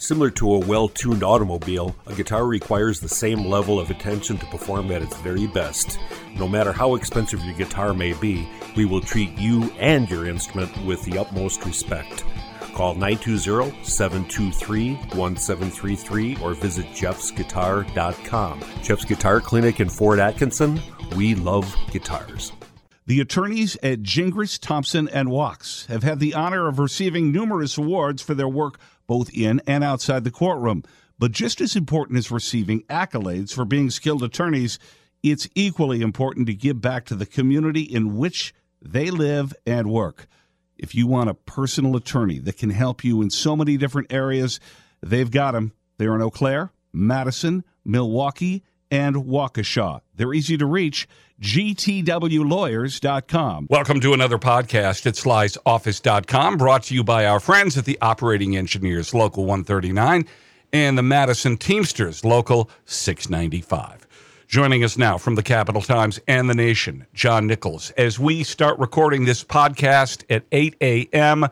Similar to a well tuned automobile, a guitar requires the same level of attention to perform at its very best. No matter how expensive your guitar may be, we will treat you and your instrument with the utmost respect. Call 920 723 1733 or visit jeffsguitar.com. Jeff's Guitar Clinic in Fort Atkinson. We love guitars. The attorneys at Gingras, Thompson, and Wachs have had the honor of receiving numerous awards for their work both in and outside the courtroom. But just as important as receiving accolades for being skilled attorneys, it's equally important to give back to the community in which they live and work. If you want a personal attorney that can help you in so many different areas, they've got them. They're in Eau Claire, Madison, Milwaukee, and Waukesha. They're easy to reach gtwlawyers.com. Welcome to another podcast at slysoffice.com, brought to you by our friends at the Operating Engineers Local 139 and the Madison Teamsters Local 695. Joining us now from the Capital Times and the Nation, John Nichols, as we start recording this podcast at 8 a.m.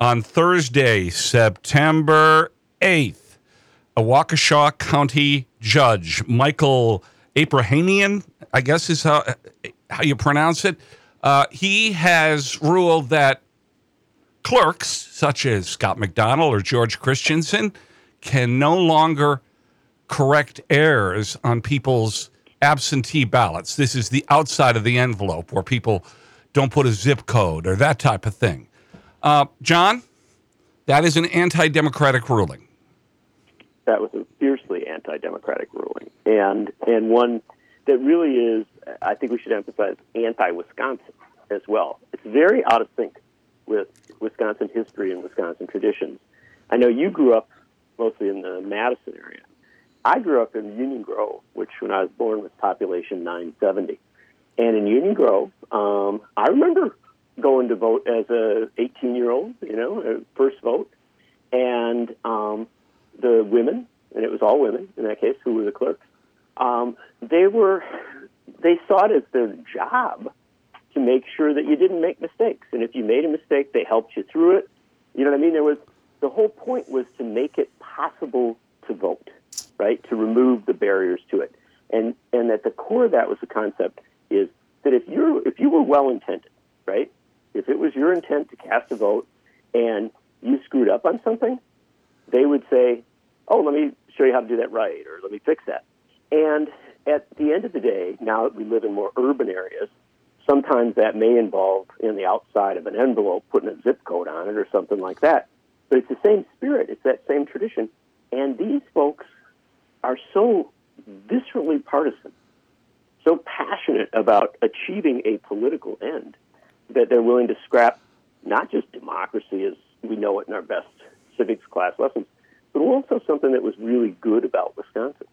on Thursday, September 8th. A Waukesha County judge, Michael Aprahamian, I guess is how, how you pronounce it. Uh, he has ruled that clerks, such as Scott McDonell or George Christenson, can no longer correct errors on people's absentee ballots. This is the outside of the envelope where people don't put a zip code or that type of thing. Uh, John, that is an anti democratic ruling. That was a fiercely anti democratic ruling, and, and one that really is, I think we should emphasize, anti Wisconsin as well. It's very out of sync with Wisconsin history and Wisconsin traditions. I know you grew up mostly in the Madison area. I grew up in Union Grove, which when I was born was population 970. And in Union Grove, um, I remember going to vote as a 18 year old, you know, first vote. And um, the women, and it was all women in that case, who were the clerks, um, they were they saw it as their job to make sure that you didn't make mistakes. And if you made a mistake, they helped you through it. You know what I mean? There was the whole point was to make it possible to vote, right? To remove the barriers to it. And and at the core of that was the concept is that if you're if you were well intended, right? If it was your intent to cast a vote and you screwed up on something, they would say, "Oh, let me show you how to do that right," or "Let me fix that." And at the end of the day, now that we live in more urban areas, sometimes that may involve in the outside of an envelope putting a zip code on it or something like that. But it's the same spirit, it's that same tradition. And these folks are so viscerally partisan, so passionate about achieving a political end that they're willing to scrap not just democracy as we know it in our best civics class lessons, but also something that was really good about Wisconsin.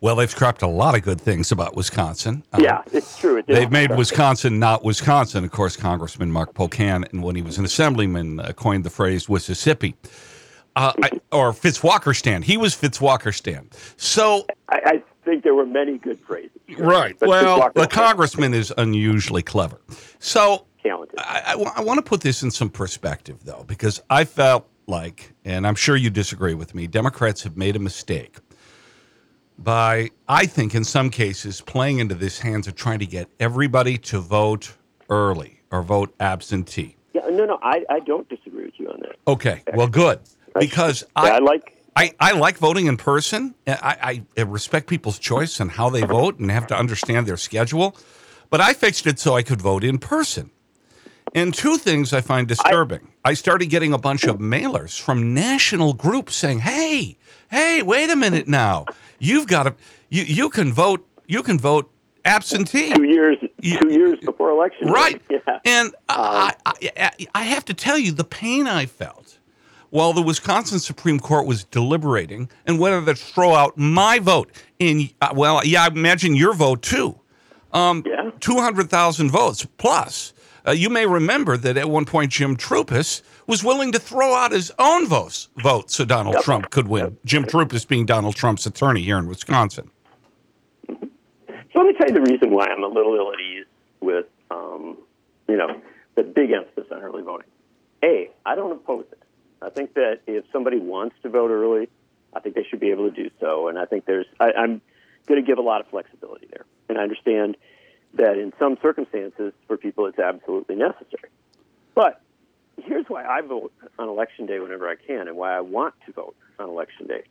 Well, they've scrapped a lot of good things about Wisconsin. Uh, yeah, it's true. It they've made Wisconsin not Wisconsin. Of course, Congressman Mark Pocan, and when he was an assemblyman, uh, coined the phrase Mississippi. Uh, I, or Fitzwalkerstan. He was Fitzwalkerstan. So I, I, think there were many good phrases. Right. But well, the congressman is unusually clever. So talented. I, I want to put this in some perspective, though, because I felt like, and I'm sure you disagree with me, Democrats have made a mistake by, I think, in some cases, playing into this hands of trying to get everybody to vote early or vote absentee. Yeah, no, no, I, I don't disagree with you on that. Okay, well, good. Because I, I like I, I like voting in person. I, I respect people's choice and how they vote and have to understand their schedule. But I fixed it so I could vote in person. And two things I find disturbing. I, I started getting a bunch of mailers from national groups saying, "Hey, hey, wait a minute now. You've got to you you can vote you can vote absentee two years two years before election right yeah. and um, I, I, I have to tell you the pain i felt while the wisconsin supreme court was deliberating and whether to throw out my vote in uh, well yeah i imagine your vote too um, yeah. 200000 votes plus uh, you may remember that at one point Jim Troupis was willing to throw out his own votes, vote so Donald yep. Trump could win. Yep. Jim Troupis being Donald Trump's attorney here in Wisconsin. So let me tell you the reason why I'm a little ill at ease with, um, you know, the big emphasis on early voting. A, I don't oppose it. I think that if somebody wants to vote early, I think they should be able to do so. And I think there's, I, I'm going to give a lot of flexibility there. And I understand that in some circumstances, for people, it's absolutely necessary. But here's why I vote on election day whenever I can, and why I want to vote on election day,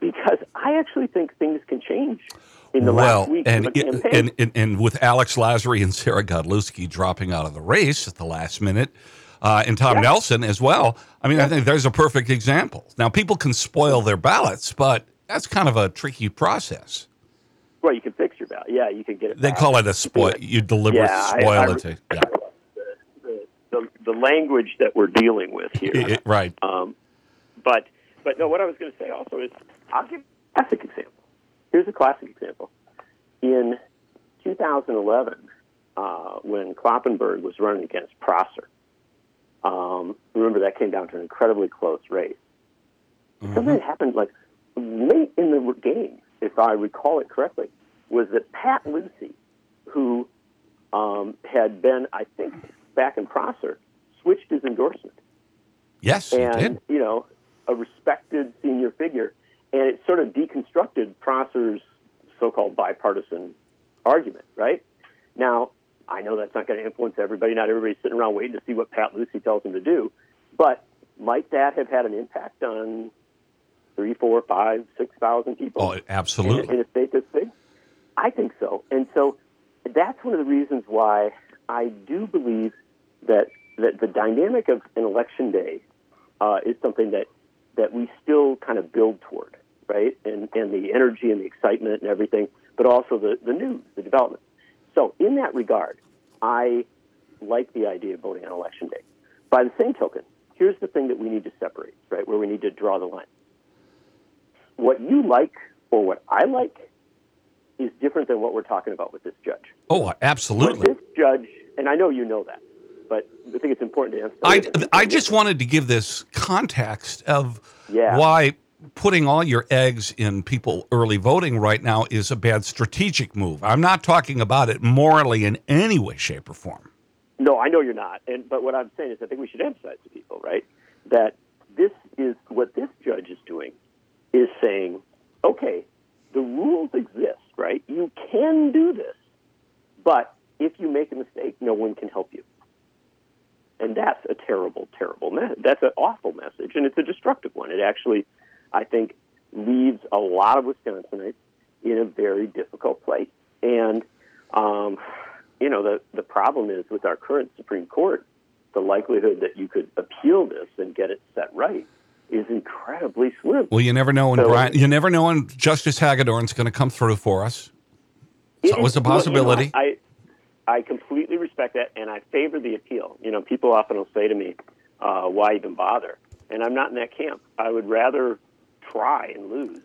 because I actually think things can change in the well, last week and, of a campaign. and, and and with Alex Lasry and Sarah Godlewski dropping out of the race at the last minute, uh, and Tom. Nelson as well. I mean, I think there's a perfect example. Now, people can spoil their ballots, but that's kind of a tricky process. well, you can your. Yeah, you can get it. They back. call it a spoil. You deliberately Yeah, spoil I- it. To, yeah. the, the, the language that we're dealing with here. It- it- right. Um, but but no, what I was going to say also is I'll give a classic example. Here's a classic example. In 2011, uh, when Kloppenburg was running against Prosser, um, remember that came down to an incredibly close race. Something happened like late in the game, if I recall it correctly, was that Pat Lucey, who um, had been, I think, back in Prosser, switched his endorsement Yes, and did. you know a respected senior figure, and it sort of deconstructed Prosser's so-called bipartisan argument. Right now, I know that's not going to influence everybody. Not everybody's sitting around waiting to see what Pat Lucey tells them to do, but might that have had an impact on three, four, five, six thousand people? Oh, in, absolutely. in a state this big? I think so. And so that's one of the reasons why I do believe that, that the dynamic of an election day uh, is something that, that we still kind of build toward, right? And, and the energy and the excitement and everything, but also the, the news, the development. So, in that regard, I like the idea of voting on election day. By the same token, here's the thing that we need to separate, right? Where we need to draw the line. What you like or what I like is different than what we're talking about with this judge. Oh, absolutely. this judge, and I know you know that, but I think it's important to I, emphasize. I just wanted to give this context of Yeah. why putting all your eggs in people early voting right now is a bad strategic move. I'm not talking about it morally in any way, shape, or form. No, I know you're not. And but what I'm saying is, I think we should emphasize to people, right, that this is what this judge is doing is saying, okay, the rules exist, right? You can do this, but if you make a mistake, no one can help you. And that's a terrible, terrible message. That's an awful message, and it's a destructive one. It actually, I think, leaves a lot of Wisconsinites in a very difficult place. And um, you know, the, the problem is with our current Supreme Court, the likelihood that you could appeal this and get it set right is incredibly slim. Well, you never know when So- Brian, you never know when Justice Hagedorn's going to come through for us. It's It always a is- well, you know, possibility. I, I completely respect that, and I favor the appeal. You know, people often will say to me, uh, "Why even bother?" And I'm not in that camp. I would rather try and lose.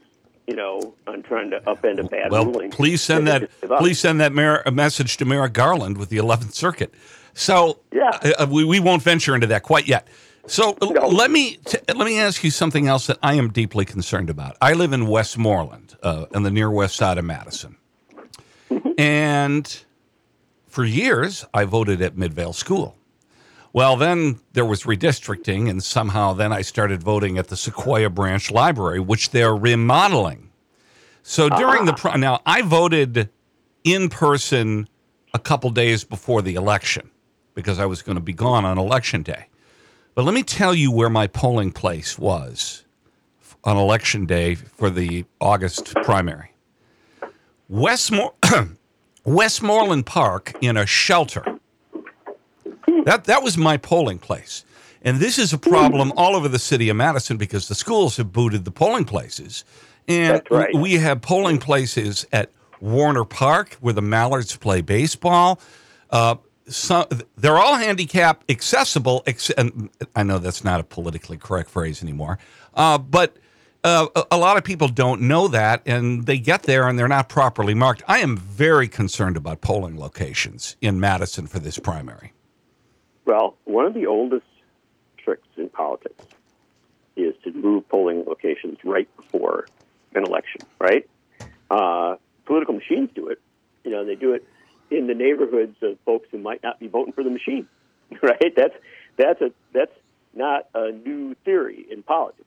You know, on trying to upend a bad well, ruling. please send that. just give up. Please send that Mer- a message to Merrick Garland with the 11th Circuit. So, Yeah. uh, we, we won't venture into that quite yet. So No. let me t- let me ask you something else that I am deeply concerned about. I live in Westmoreland, uh, on the near west side of Madison, and for years I voted at Midvale School. Well, then there was redistricting, and somehow then I started voting at the Sequoia Branch Library, which they're remodeling. So during the pro- now, I voted in person a couple days before the election because I was going to be gone on election day. But let me tell you where my polling place was on election day for the August primary. Westmore- Westmoreland Park in a shelter. That that was my polling place. And this is a problem all over the city of Madison because the schools have booted the polling places. And right. we have polling places at Warner Park where the Mallards play baseball. Uh, some, they're all handicap accessible. And I know that's not a politically correct phrase anymore, uh, but uh, a, a lot of people don't know that, and they get there and they're not properly marked. I am very concerned about polling locations in Madison for this primary. Well, one of the oldest tricks in politics is to move polling locations right before an election, right? Uh, political machines do it. You know, they do it in the neighborhoods of folks who might not be voting for the machine, right? That's that's a that's not a new theory in politics.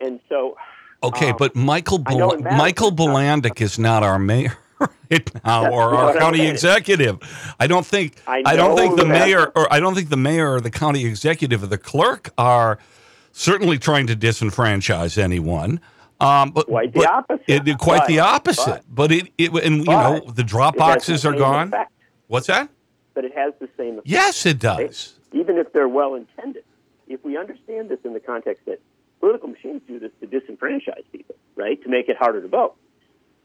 And so, Okay, um, but Michael I Bel- Michael Bilandic is not our mayor right now or our county saying. executive. I don't think I don't think the that. mayor or I don't think the mayor or the county executive or the clerk are certainly trying to disenfranchise anyone. Um, but Quite the but opposite. It, quite the opposite. But, it, it and you know the drop boxes are gone. effect. What's that? But it has the same effect. Yes, it does. even if they're well intended. If we understand this in the context that political machines do this to disenfranchise people, right, to make it harder to vote,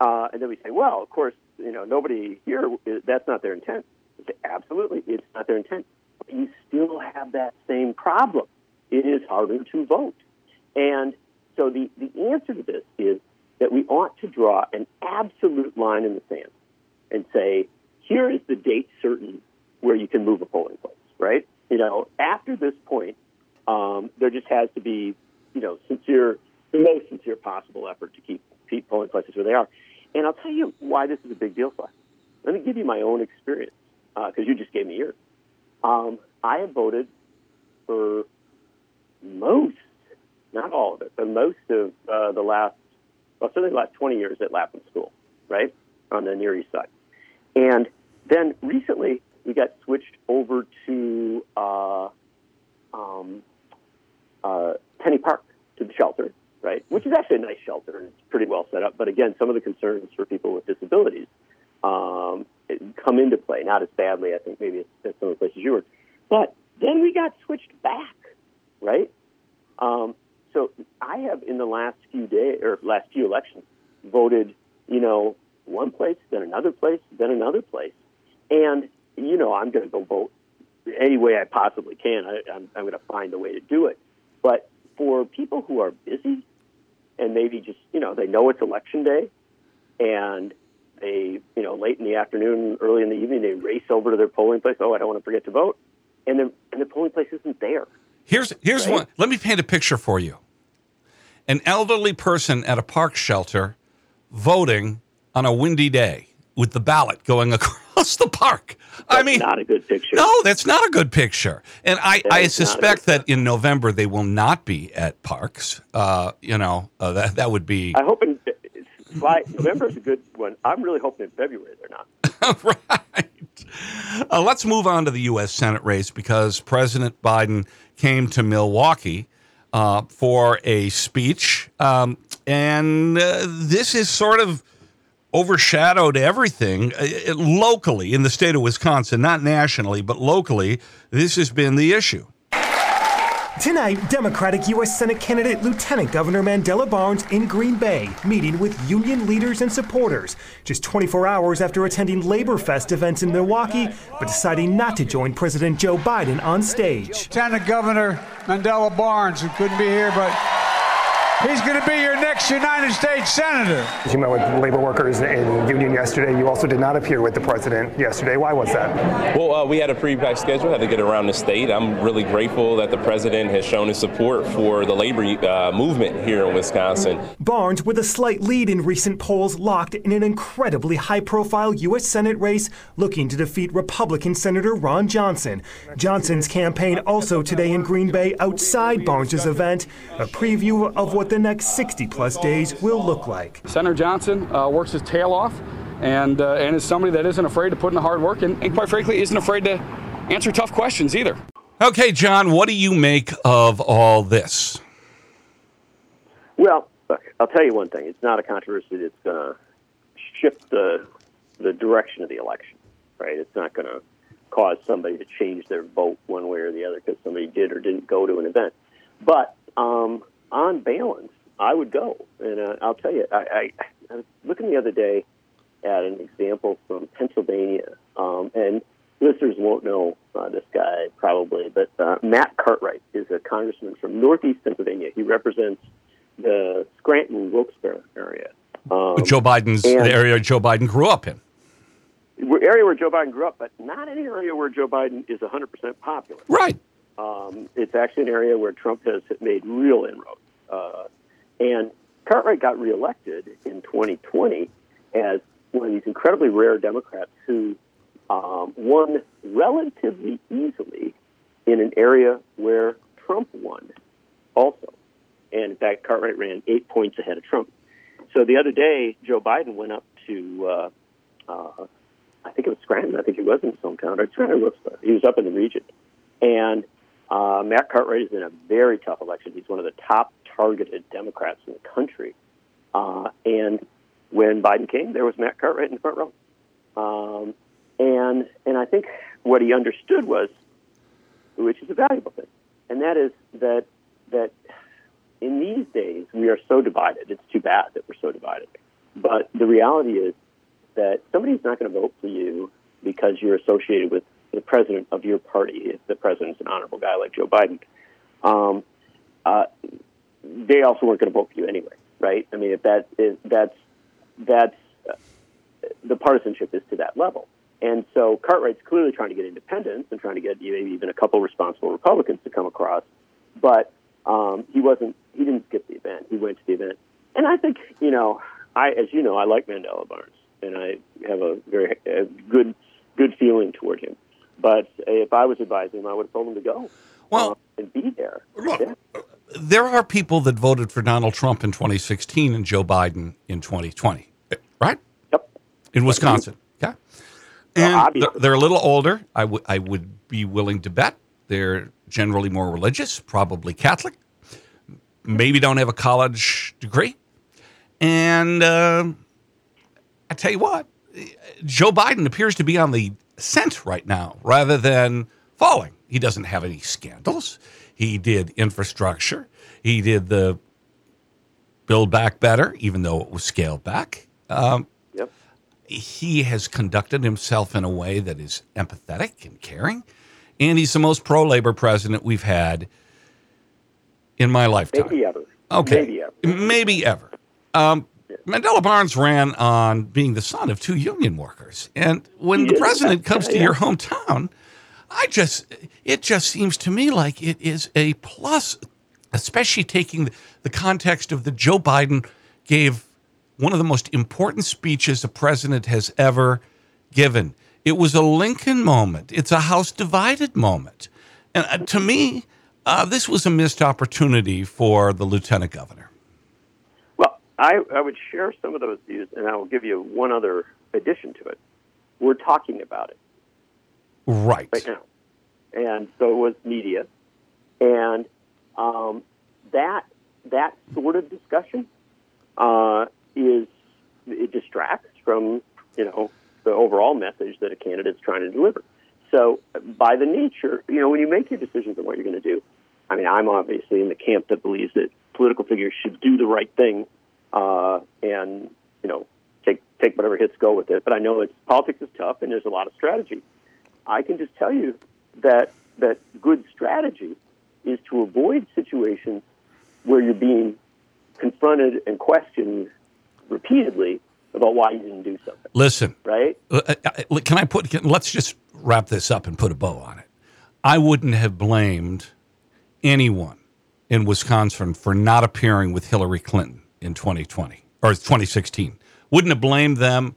uh, and then we say, well, of course, you know, nobody here, that's not their intent. Say, Absolutely, it's not their intent. But you still have that same problem. It is harder to vote. And so the, the answer to this is that we ought to draw an absolute line in the sand and say, here is the date certain where you can move a polling place, right? You know, after this point, um, there just has to be, you know, sincere, the most sincere possible effort to keep, keep polling places where they are. And I'll tell you why this is a big deal, Sly. Let me give you my own experience, because you just gave me yours. Um, I have voted for most, not all of it, but most of uh, the last, well, certainly the last 20 years at Lapham School, right, on the Near East Side. And then recently, we got switched over to uh, um, uh, Penny Park to the shelter, right? Which is actually a nice shelter and it's pretty well set up. But again, some of the concerns for people with disabilities um, come into play. Not as badly, I think, maybe as, some of the places you were. But then we got switched back, right? Um, so I have in the last few days or last few elections voted, you know, one place, then another place, then another place, and you know I'm going to go vote any way I possibly can. I, I'm, I'm going to find a way to do it. But for people who are busy and maybe just you know they know it's election day, and they you know late in the afternoon, early in the evening, they race over to their polling place. Oh, I don't want to forget to vote, and the and the polling place isn't there. Here's here's Right? one. Let me paint a picture for you. An elderly person at a park shelter voting on a windy day with the ballot going across the park. I mean, not a good picture. no, that's not a good picture. And I, That I is not a suspect that in November they will not be at parks. Uh, you know, uh, that that would be I hope in November is a good one. I'm really hoping in February they're not. right. Uh, let's move on to the U.S. Senate race because President Biden came to Milwaukee uh, for a speech. Um, and uh, this has sort of overshadowed everything uh, uh, locally in the state of Wisconsin, not nationally, but locally. This has been the issue. Tonight, Democratic U.S. Senate candidate Lieutenant Governor Mandela Barnes in Green Bay, meeting with union leaders and supporters, just 24 hours after attending Labor Fest events in Milwaukee, but deciding not to join President Joe Biden on stage. Lieutenant Governor Mandela Barnes, who couldn't be here, but he's going to be your next United States Senator. You met with labor workers in union yesterday. You also did not appear with the president yesterday. Why was that? Well, uh, we had a pre-packed schedule, had to get around the state. I'm really grateful that the president has shown his support for the labor uh, movement here in Wisconsin. Barnes, with a slight lead in recent polls, locked in an incredibly high profile U.S. Senate race looking to defeat Republican Senator Ron Johnson. Johnson's campaign also today in Green Bay outside Barnes's event, a preview of what the next 60 plus days will look like. Senator Johnson uh, works his tail off and, uh, and is somebody that isn't afraid to put in the hard work and, and quite frankly isn't afraid to answer tough questions either. Okay, John, what do you make of all this? Well, look, I'll tell you one thing. It's not a controversy that's going to shift the the direction of the election, right? It's not going to cause somebody to change their vote one way or the other because somebody did or didn't go to an event. But um, on balance, I would go, and uh, I'll tell you, I, I, I was looking the other day at an example from Pennsylvania, um, and listeners won't know uh, this guy probably, but uh, Matt Cartwright is a congressman from Northeast Pennsylvania. He represents the Scranton Wilkes-Barre area. Um, Joe Biden's and- the area Joe Biden grew up in. area where Joe Biden grew up, but not an area where Joe Biden is 100% popular. Right. Um, it's actually an area where Trump has made real inroads. Uh, and Cartwright got reelected in 2020 as one of these incredibly rare Democrats who um, won relatively easily in an area where Trump won. Also. And in fact, Cartwright ran eight points ahead of Trump. So the other day, Joe Biden went up to, uh, uh, I think it was Scranton. I think he was in his hometown. Or Scranton was, he was up in the region. And uh, Matt Cartwright is in a very tough election. He's one of the top targeted Democrats in the country. Uh, and when Biden came, there was Matt Cartwright in the front row. Um, and and I think what he understood was, which is a valuable thing, and that is that that in these days we are so divided. It's too bad that we're so divided. But the reality is that somebody's not going to vote for you because you're associated with the president of your party. If the president's an honorable guy like Joe Biden, um, uh, they also weren't going to vote for you anyway, right? I mean, if that is that's that's uh, the partisanship is to that level. And so Cartwright's clearly trying to get independents and trying to get maybe even a couple responsible Republicans to come across, but um, he wasn't. He didn't skip the event. He went to the event, and I think you know, I as you know, I like Mandela Barnes, and I have a very a good good feeling toward him. But if I was advising him, I would have told him to go. Well, uh, and be there. Look, Yeah. There are people that voted for Donald Trump in 2016 and Joe Biden in 2020, right? Yep. In Wisconsin. Okay. And obviously. they're, a little older. I would I would be willing to bet they're generally more religious, probably Catholic, maybe don't have a college degree. And uh, I tell you what, Joe Biden appears to be on the ascent right now rather than falling. He doesn't have any scandals. He did infrastructure. He did the Build Back Better, even though it was scaled back. Um, Yep. he has conducted himself in a way that is empathetic and caring. And he's the most pro labor president we've had in my lifetime. Maybe ever. Okay. Maybe ever. Maybe ever. Um, Mandela Barnes ran on being the son of two union workers. And when He the is. president comes to Yeah. your hometown, I just, it just seems to me like it is a plus, especially taking the context of that Joe Biden gave one of the most important speeches a president has ever given. It was a Lincoln moment. It's a House divided moment. And uh, to me, uh, this was a missed opportunity for the lieutenant governor. Well, I, I would share some of those views, and I will give you one other addition to it. We're talking about it Right. right now, and so it was media, and um, that that sort of discussion uh, is it distracts from you know the overall message that a candidate's trying to deliver. So, by the nature, you know, when you make your decisions on what you're going to do, I mean, I'm obviously in the camp that believes that political figures should do the right thing, uh, and you know, take take whatever hits go with it. But I know it's politics is tough, and there's a lot of strategy. I can just tell you that that good strategy is to avoid situations where you're being confronted and questioned repeatedly about why you didn't do something. Listen, Right? uh, uh, can I put, can, let's just wrap this up and put a bow on it. I wouldn't have blamed anyone in Wisconsin for not appearing with Hillary Clinton in 2020 or 2016. Wouldn't have blamed them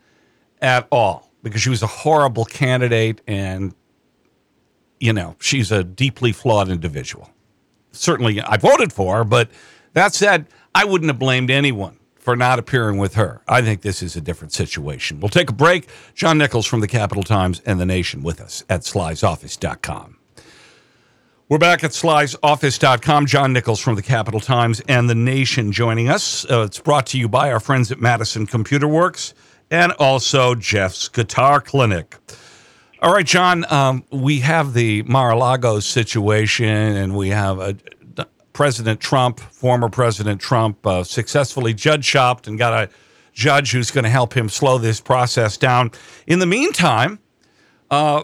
at all because she was a horrible candidate and, you know, she's a deeply flawed individual. Certainly, I voted for her, but that said, I wouldn't have blamed anyone for not appearing with her. I think this is a different situation. We'll take a break. John Nichols from the Capital Times and The Nation with us at slysoffice.com. We're back at slysoffice.com. John Nichols from the Capital Times and The Nation joining us. Uh, it's brought to you by our friends at Madison Computer Works and also Jeff's Guitar Clinic. All right, John, um, we have the Mar-a-Lago situation, and we have a, President Trump, former President Trump, uh, successfully judge shopped and got a judge who's going to help him slow this process down. In the meantime, uh,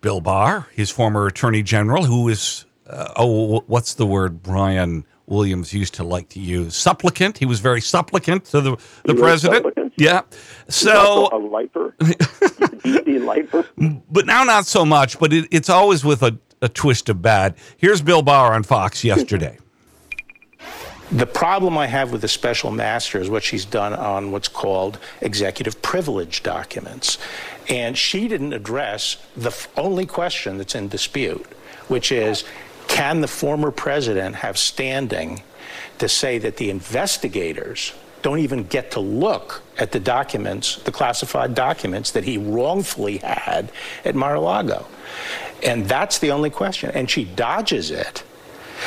Bill Barr, his former Attorney General, who is, uh, oh, what's the word Brian Williams used to like to use? Supplicant. He was very supplicant to the, the He president. supplicant? Yeah. He's So also a lifer, DC lifer. but now not so much. But it, it's always with a, a twist of bad. Here's Bill Barr on Fox yesterday. The problem I have with the special master is what she's done on what's called executive privilege documents. And she didn't address the f- only question that's in dispute, which is can the former president have standing to say that the investigators don't even get to look at the documents, the classified documents that he wrongfully had at Mar-a-Lago. And that's the only question. And she dodges it.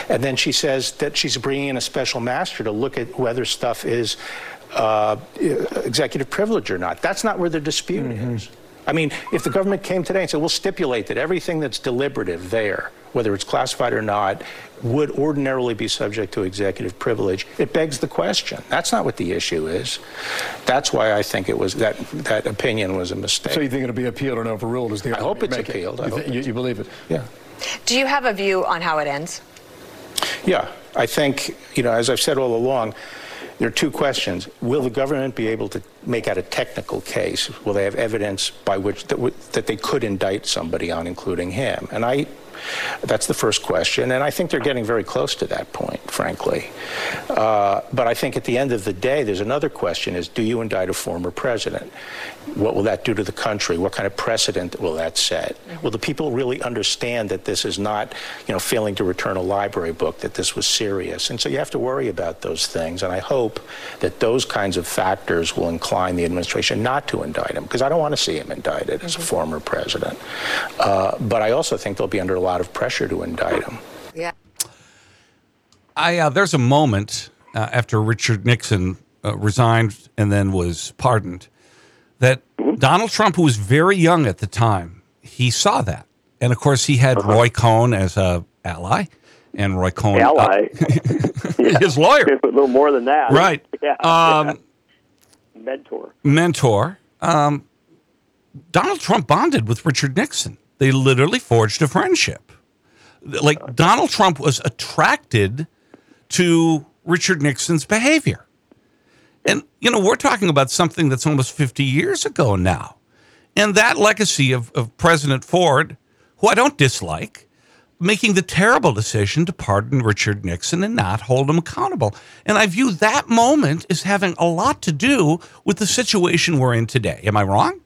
And then she says that she's bringing in a special master to look at whether stuff is uh, executive privilege or not. That's not where the dispute mm-hmm. is. I mean, if the government came today and said, we'll stipulate that everything that's deliberative there, whether it's classified or not, would ordinarily be subject to executive privilege, it begs the question. That's not what the issue is. That's why I think it was that that opinion was a mistake. So you think it'll be appealed and overruled? Is the I hope it's appealed. It. You, th- you, you believe it? Yeah. Do you have a view on how it ends? Yeah, I think you know, as I've said all along there are two questions. Will the government be able to make out a technical case? Will they have evidence by which that, that they could indict somebody on, including him? And I that's the first question, and I think they're getting very close to that point, frankly. Uh, but I think at the end of the day, there's another question: is do you indict a former president? What will that do to the country? What kind of precedent will that set? Will the people really understand that this is not, you know, failing to return a library book? That this was serious, and so you have to worry about those things. And I hope that those kinds of factors will incline the administration not to indict him, because I don't want to see him indicted mm-hmm. as a mm-hmm. former president. Uh, but I also think they'll be under a lot lot of pressure to indict him. Yeah. I uh, there's a moment uh, after Richard Nixon uh, resigned and then was pardoned that mm-hmm. Donald Trump, who was very young at the time, he saw that, and of course he had uh-huh. Roy Cohn as a ally, and Roy Cohn uh, ally, his lawyer, a little more than that, right? Yeah, um, yeah. mentor, mentor. Um, Donald Trump bonded with Richard Nixon. They literally forged a friendship. Like uh, Donald Trump was attracted to Richard Nixon's behavior. And, you know, we're talking about something that's almost 50 years ago now. And that legacy of, of President Ford, who I don't dislike, making the terrible decision to pardon Richard Nixon and not hold him accountable. And I view that moment as having a lot to do with the situation we're in today. Am I wrong?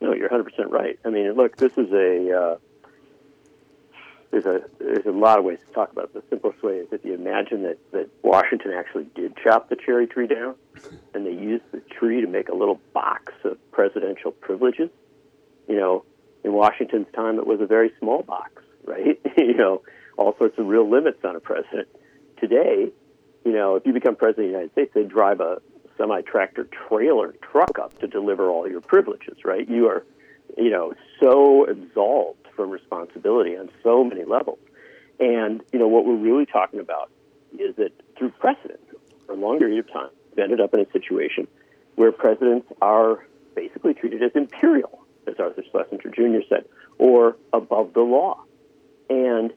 No, you're 100% right. I mean, look, this is a uh, there's a there's a lot of ways to talk about it. The simplest way is if you imagine that that Washington actually did chop the cherry tree down, and they used the tree to make a little box of presidential privileges. You know, in Washington's time, it was a very small box, right? you know, all sorts of real limits on a president. Today, you know, if you become president of the United States, they drive a semi tractor trailer truck up to deliver all your privileges, right? You are, you know, so absolved from responsibility on so many levels. And, you know, what we're really talking about is that through precedent, for a long period of time, we've ended up in a situation where presidents are basically treated as imperial, as Arthur Schlesinger Jr. said, or above the law. And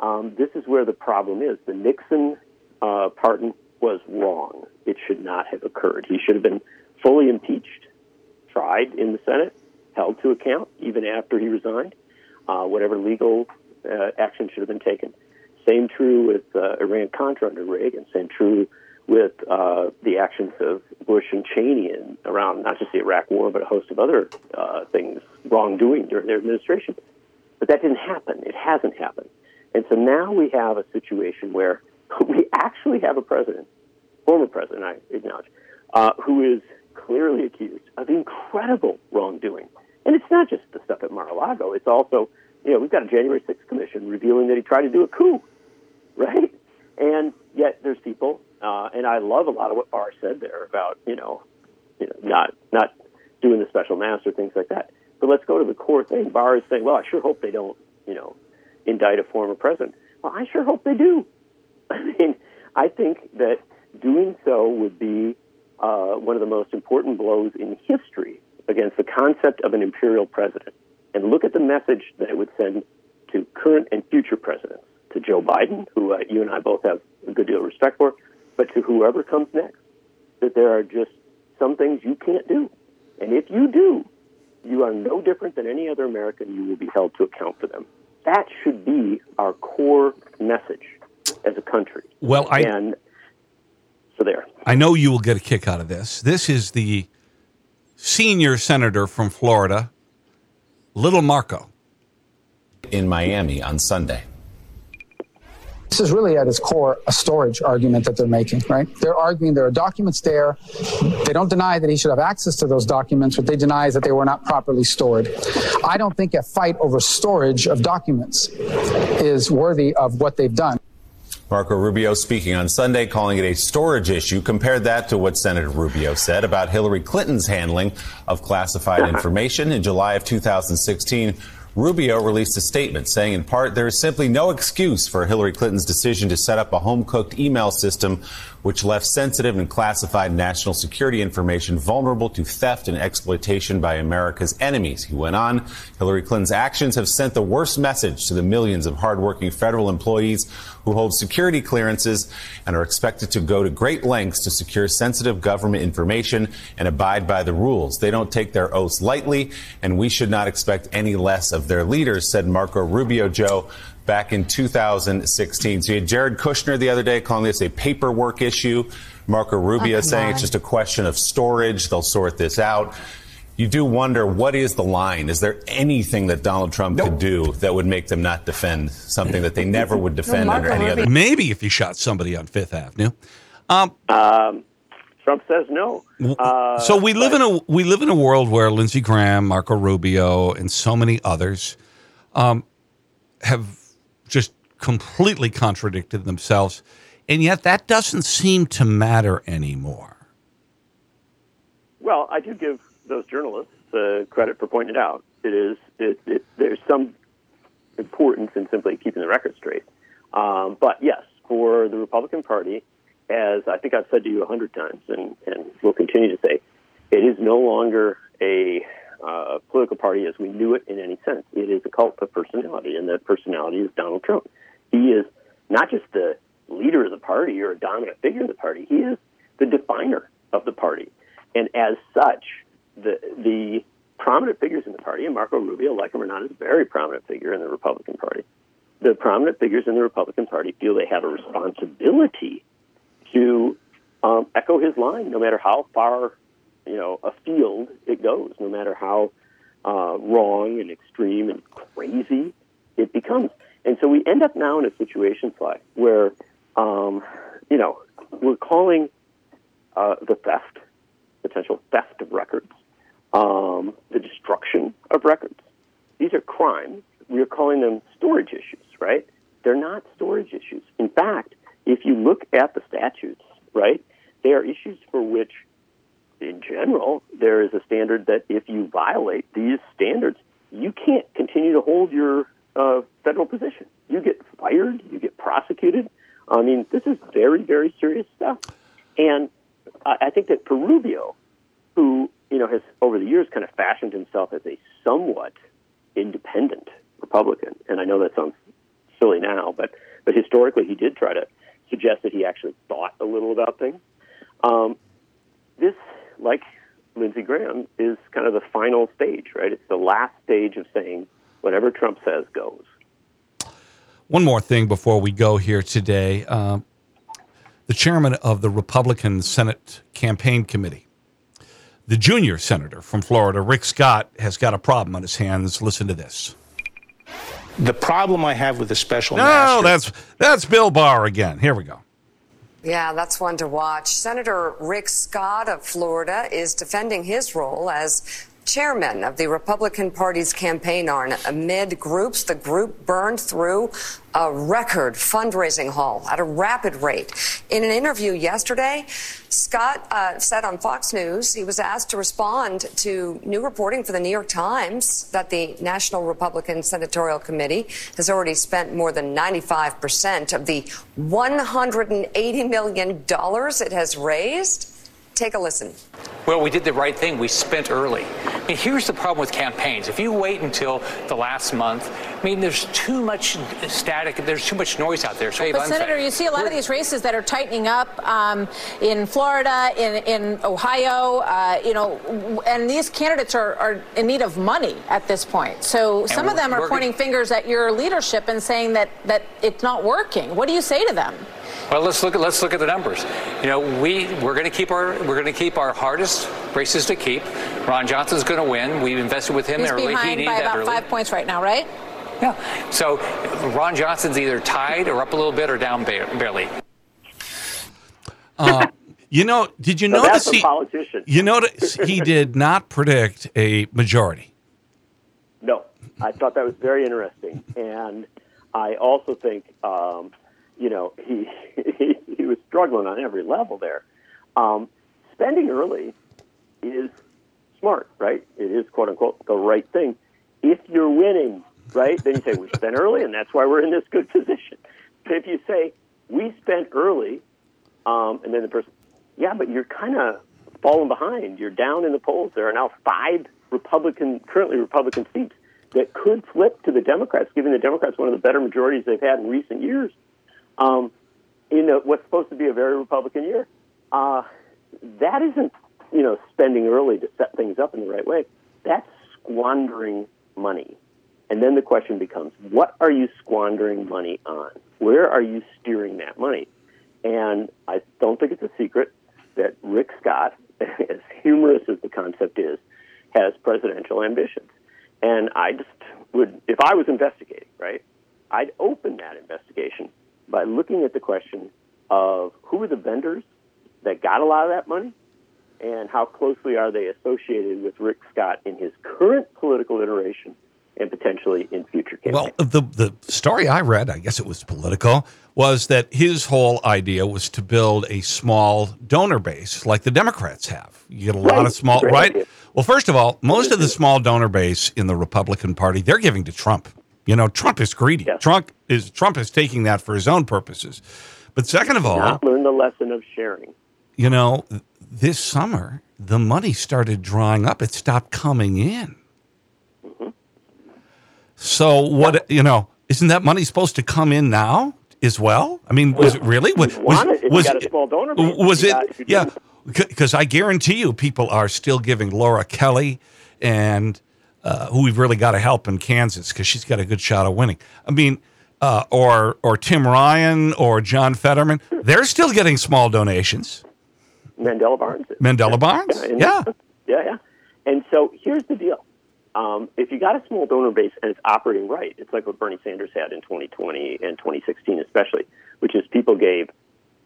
um, this is where the problem is. The Nixon uh, pardon was wrong. It should not have occurred. He should have been fully impeached, tried in the Senate, held to account even after he resigned. Uh, whatever legal uh, action should have been taken. Same true with uh, Iran Contra under Reagan. Same true with uh, the actions of Bush and Cheney in, around not just the Iraq War, but a host of other uh, things, wrongdoing during their administration. But that didn't happen. It hasn't happened. And so now we have a situation where we actually have a president, former president, I acknowledge, uh, who is clearly accused of incredible wrongdoing. And it's not just the stuff at Mar-a-Lago. It's also, you know, we've got a January 6th commission revealing that he tried to do a coup, right? And yet there's people, uh, and I love a lot of what Barr said there about, you know, you know, not not doing the special master things like that. But let's go to the core thing. Barr is saying, well, I sure hope they don't, you know, indict a former president. Well, I sure hope they do. I mean, I think that doing so would be uh, one of the most important blows in history against the concept of an imperial president. And look at the message that it would send to current and future presidents, to Joe Biden, who uh, you and I both have a good deal of respect for, but to whoever comes next, that there are just some things you can't do. And if you do, you are no different than any other American. You will be held to account for them. That should be our core message as a country. Well, I and so there. I know you will get a kick out of this. This is the senior senator from Florida, Little Marco. In Miami on Sunday. This is really at its core a storage argument that they're making, right? They're arguing there are documents there. They don't deny that he should have access to those documents. What they deny is that they were not properly stored. I don't think a fight over storage of documents is worthy of what they've done. Marco Rubio speaking on Sunday, calling it a storage issue, compared that to what Senator Rubio said about Hillary Clinton's handling of classified information in July of 2016. Rubio released a statement saying, in part, there is simply no excuse for Hillary Clinton's decision to set up a home cooked email system which left sensitive and classified national security information vulnerable to theft and exploitation by America's enemies. He went on, Hillary Clinton's actions have sent the worst message to the millions of hardworking federal employees who hold security clearances and are expected to go to great lengths to secure sensitive government information and abide by the rules. They don't take their oaths lightly, and we should not expect any less of their leaders, said Marco Rubio Joe back in 2016. So you had Jared Kushner the other day calling this a paperwork issue. Marco Rubio Oh, saying come it's just a question of storage. They'll sort this out. You do wonder what is the line? Is there anything that Donald Trump could do that would make them not defend something that they never would defend under any other? Maybe if he shot somebody on Fifth Avenue. Um, Um, Trump says no. Uh, so we live in a we live in a world where Lindsey Graham, Marco Rubio, and so many others um, have just completely contradicted themselves, and yet that doesn't seem to matter anymore. Well, I do give those journalists uh, credit for pointing it out. It is it, it, there's some importance in simply keeping the record straight. Um, but yes, for the Republican Party, as I think I've said to you a hundred times, and, and will continue to say, it is no longer a uh, political party as we knew it in any sense. It is a cult of personality, and that personality is Donald Trump. He is not just the leader of the party or a dominant figure of the party. He is the definer of the party, and as such, the the prominent figures in the party, and Marco Rubio, like him or not, is a very prominent figure in the Republican Party. The prominent figures in the Republican Party feel they have a responsibility to um, echo his line, no matter how far you know afield it goes, no matter how uh, wrong and extreme and crazy it becomes. And so we end up now in a situation, Sly, where um, you know we're calling uh, the theft, potential theft of records, um, the destruction of records. These are crimes. We are calling them storage issues, right? They're not storage issues. In fact, if you look at the statutes, right, they are issues for which, in general, there is a standard that if you violate these standards, you can't continue to hold your uh, federal position. You get fired, you get prosecuted. I mean, this is very, very serious stuff. And I think that for Rubio, who you know has over the years kind of himself as a somewhat independent Republican, and I know that sounds silly now, but but historically he did try to suggest that he actually thought a little about things. Um, this, like Lindsey Graham, is kind of the final stage, right? It's the last stage of saying whatever Trump says goes. One more thing before we go here today. Uh, the chairman of the Republican Senate Campaign Committee, the junior senator from Florida, Rick Scott, has got a problem on his hands. Listen to this. The problem I have with the special No, master. that's that's Bill Barr again. Here we go. Yeah, that's one to watch. Senator Rick Scott of Florida is defending his role as chairman of the Republican Party's campaign arm amid groups. The group burned through a record fundraising haul at a rapid rate. In an interview yesterday, Scott uh, said on Fox News he was asked to respond to new reporting for the New York Times that the National Republican Senatorial Committee has already spent more than 95% of the $180 million it has raised. Take a listen. Well, we did the right thing. We spent early. I mean, here's the problem with campaigns. If you wait until the last month, I mean, there's too much static, there's too much noise out there. So But Senator, you see a lot of these races that are tightening up um, in Florida, in in Ohio, uh, you know, and these candidates are, are in need of money at this point. So some of them are we're pointing fingers at your leadership and saying that that it's not working. What do you say to them? Well, let's look at let's look at the numbers. You know, we we're going to keep our we're going to keep our hardest races to keep. Ron Johnson's going to win. We invested with him He's early. he behind needed by that about early. five points right now, right? Yeah. So Ron Johnson's either tied or up a little bit or down barely. Uh, you know, did you So notice that's a he? politician. You notice he did not predict a majority. No, I thought that was very interesting, and I also think, um, you know, he, he he was struggling on every level there. Um, spending early is smart, right? It is quote unquote the right thing. If you're winning, right, then you say we spent early, and that's why we're in this good position. But if you say we spent early, um, and then the person, yeah, but you're kind of falling behind. You're down in the polls. There are now five Republican, currently Republican seats that could flip to the Democrats, giving the Democrats one of the better majorities they've had in recent years. Um, in a, what's supposed to be a very Republican year, uh, that isn't, you know, spending early to set things up in the right way. That's squandering money. And then the question becomes, what are you squandering money on? Where are you steering that money? And I don't think it's a secret that Rick Scott, as humorous as the concept is, has presidential ambitions. And I just would, if I was investigating, right, I'd open that investigation by looking at the question of who are the vendors that got a lot of that money and how closely are they associated with Rick Scott in his current Politico iteration and potentially in future campaigns. Well, the the story I read, I guess it was political, was that his whole idea was to build a small donor base like the Democrats have. You get a lot Right. of small, Great right? idea. Well, first of all, most of the small donor base in the Republican Party, they're giving to Trump. You know, Trump is greedy. Trump is Trump is taking that for his own purposes. But second of all, Not learn the lesson of sharing. you know, this summer the money started drying up. It stopped coming in. Mm-hmm. So what? You know, isn't that money supposed to come in now as well? I mean, was it really? Was, want it was, got a small donor base. was it? got- yeah, because I guarantee you, people are still giving Laura Kelly and uh, who we've really got to help in Kansas because she's got a good shot of winning. I mean. Uh, or or Tim Ryan or John Fetterman, they're still getting small donations. Mandela Barnes. Mandela Barnes, yeah. Yeah, yeah. And so here's the deal. Um, if you got a small donor base and it's operating right, it's like what Bernie Sanders had in 2020 and 2016 especially, which is people gave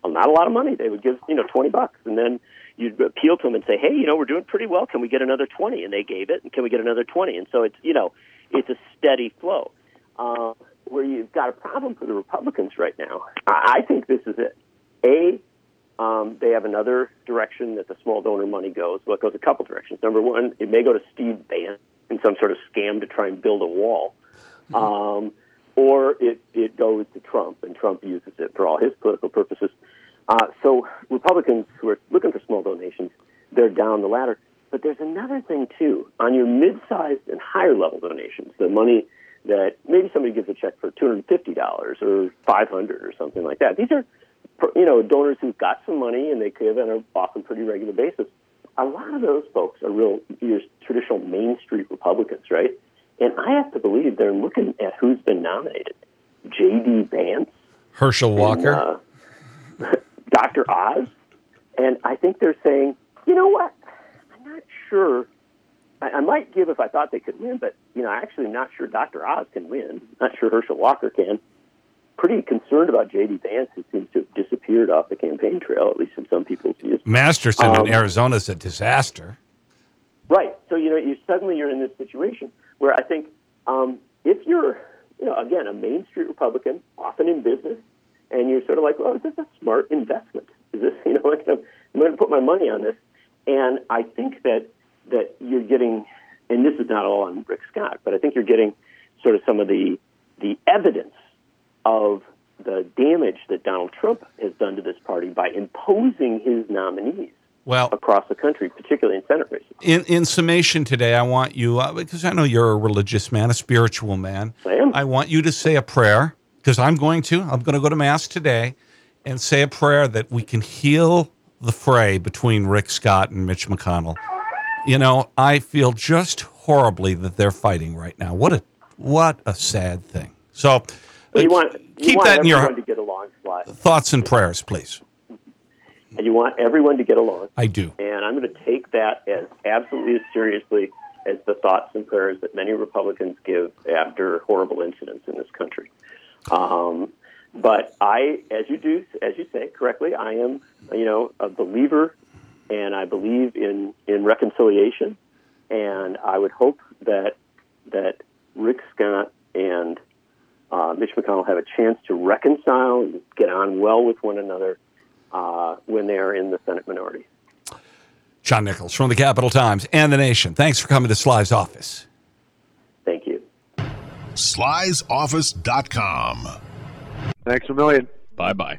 well, not a lot of money. They would give, you know, 20 bucks and then you'd appeal to them and say, hey, you know, we're doing pretty well. Can we get another 20? And they gave it. And can we get another 20? And so it's, you know, it's a steady flow. Uh, where you've got a problem for the Republicans right now, I, I think this is it. A, um, they have another direction that the small donor money goes. Well, it goes a couple directions. Number one, it may go to Steve Bannon in some sort of scam to try and build a wall, um, or it, it goes to Trump, and Trump uses it for all his political purposes. Uh, so Republicans who are looking for small donations, they're down the ladder. But there's another thing too on your mid-sized and higher level donations, the money that maybe somebody gives a check for two hundred fifty dollars or five hundred or something like that. These are you know donors who've got some money and they give on a often pretty regular basis. A lot of those folks are real your traditional Main Street Republicans, right? And I have to believe they're looking at who's been nominated: J.D. Vance, Herschel Walker. and, uh, Dr. Oz, and I think they're saying, you know what? I'm not sure. I, I might give if I thought they could win, but you know, I'm actually not sure Dr. Oz can win. Not sure Herschel Walker can. Pretty concerned about J.D. Vance, who seems to have disappeared off the campaign trail, at least in some people's views. Masterson Um, in Arizona is a disaster. Right. So you know, you suddenly you're in this situation where I think um, if you're, you know, again, a Main Street Republican, often in business, and you're sort of like, well, is this a smart investment? Is this, you know, like I'm, I'm going to put my money on this, and I think that that you're getting, and this is not all on Rick Scott, but I think you're getting sort of some of the the evidence of the damage that Donald Trump has done to this party by imposing his nominees Well, across the country, particularly in Senate races. in in summation today, I want you uh, because I know you're a religious man, a spiritual man. I am. I want you to say a prayer because I'm going to. I'm going to go to mass today and say a prayer that we can heal the fray between Rick Scott and Mitch McConnell. You know, I feel just horribly that they're fighting right now. What a what a sad thing. So But you uh, want you keep want that in your to get along, Sly, thoughts and prayers, please. and you want everyone to get along. I do. And I'm going to take that as absolutely as seriously as the thoughts and prayers that many Republicans give after horrible incidents in this country. Um, but I, as you do, as you say correctly, I am, you know, a believer, and I believe in in reconciliation, and I would hope that that Rick Scott and uh, Mitch McConnell have a chance to reconcile and get on well with one another uh, when they are in the Senate minority. John Nichols from the Capital Times and the Nation. Thanks for coming to Sly's office. Thank. Sly'sOffice.com. Thanks a million. Bye bye.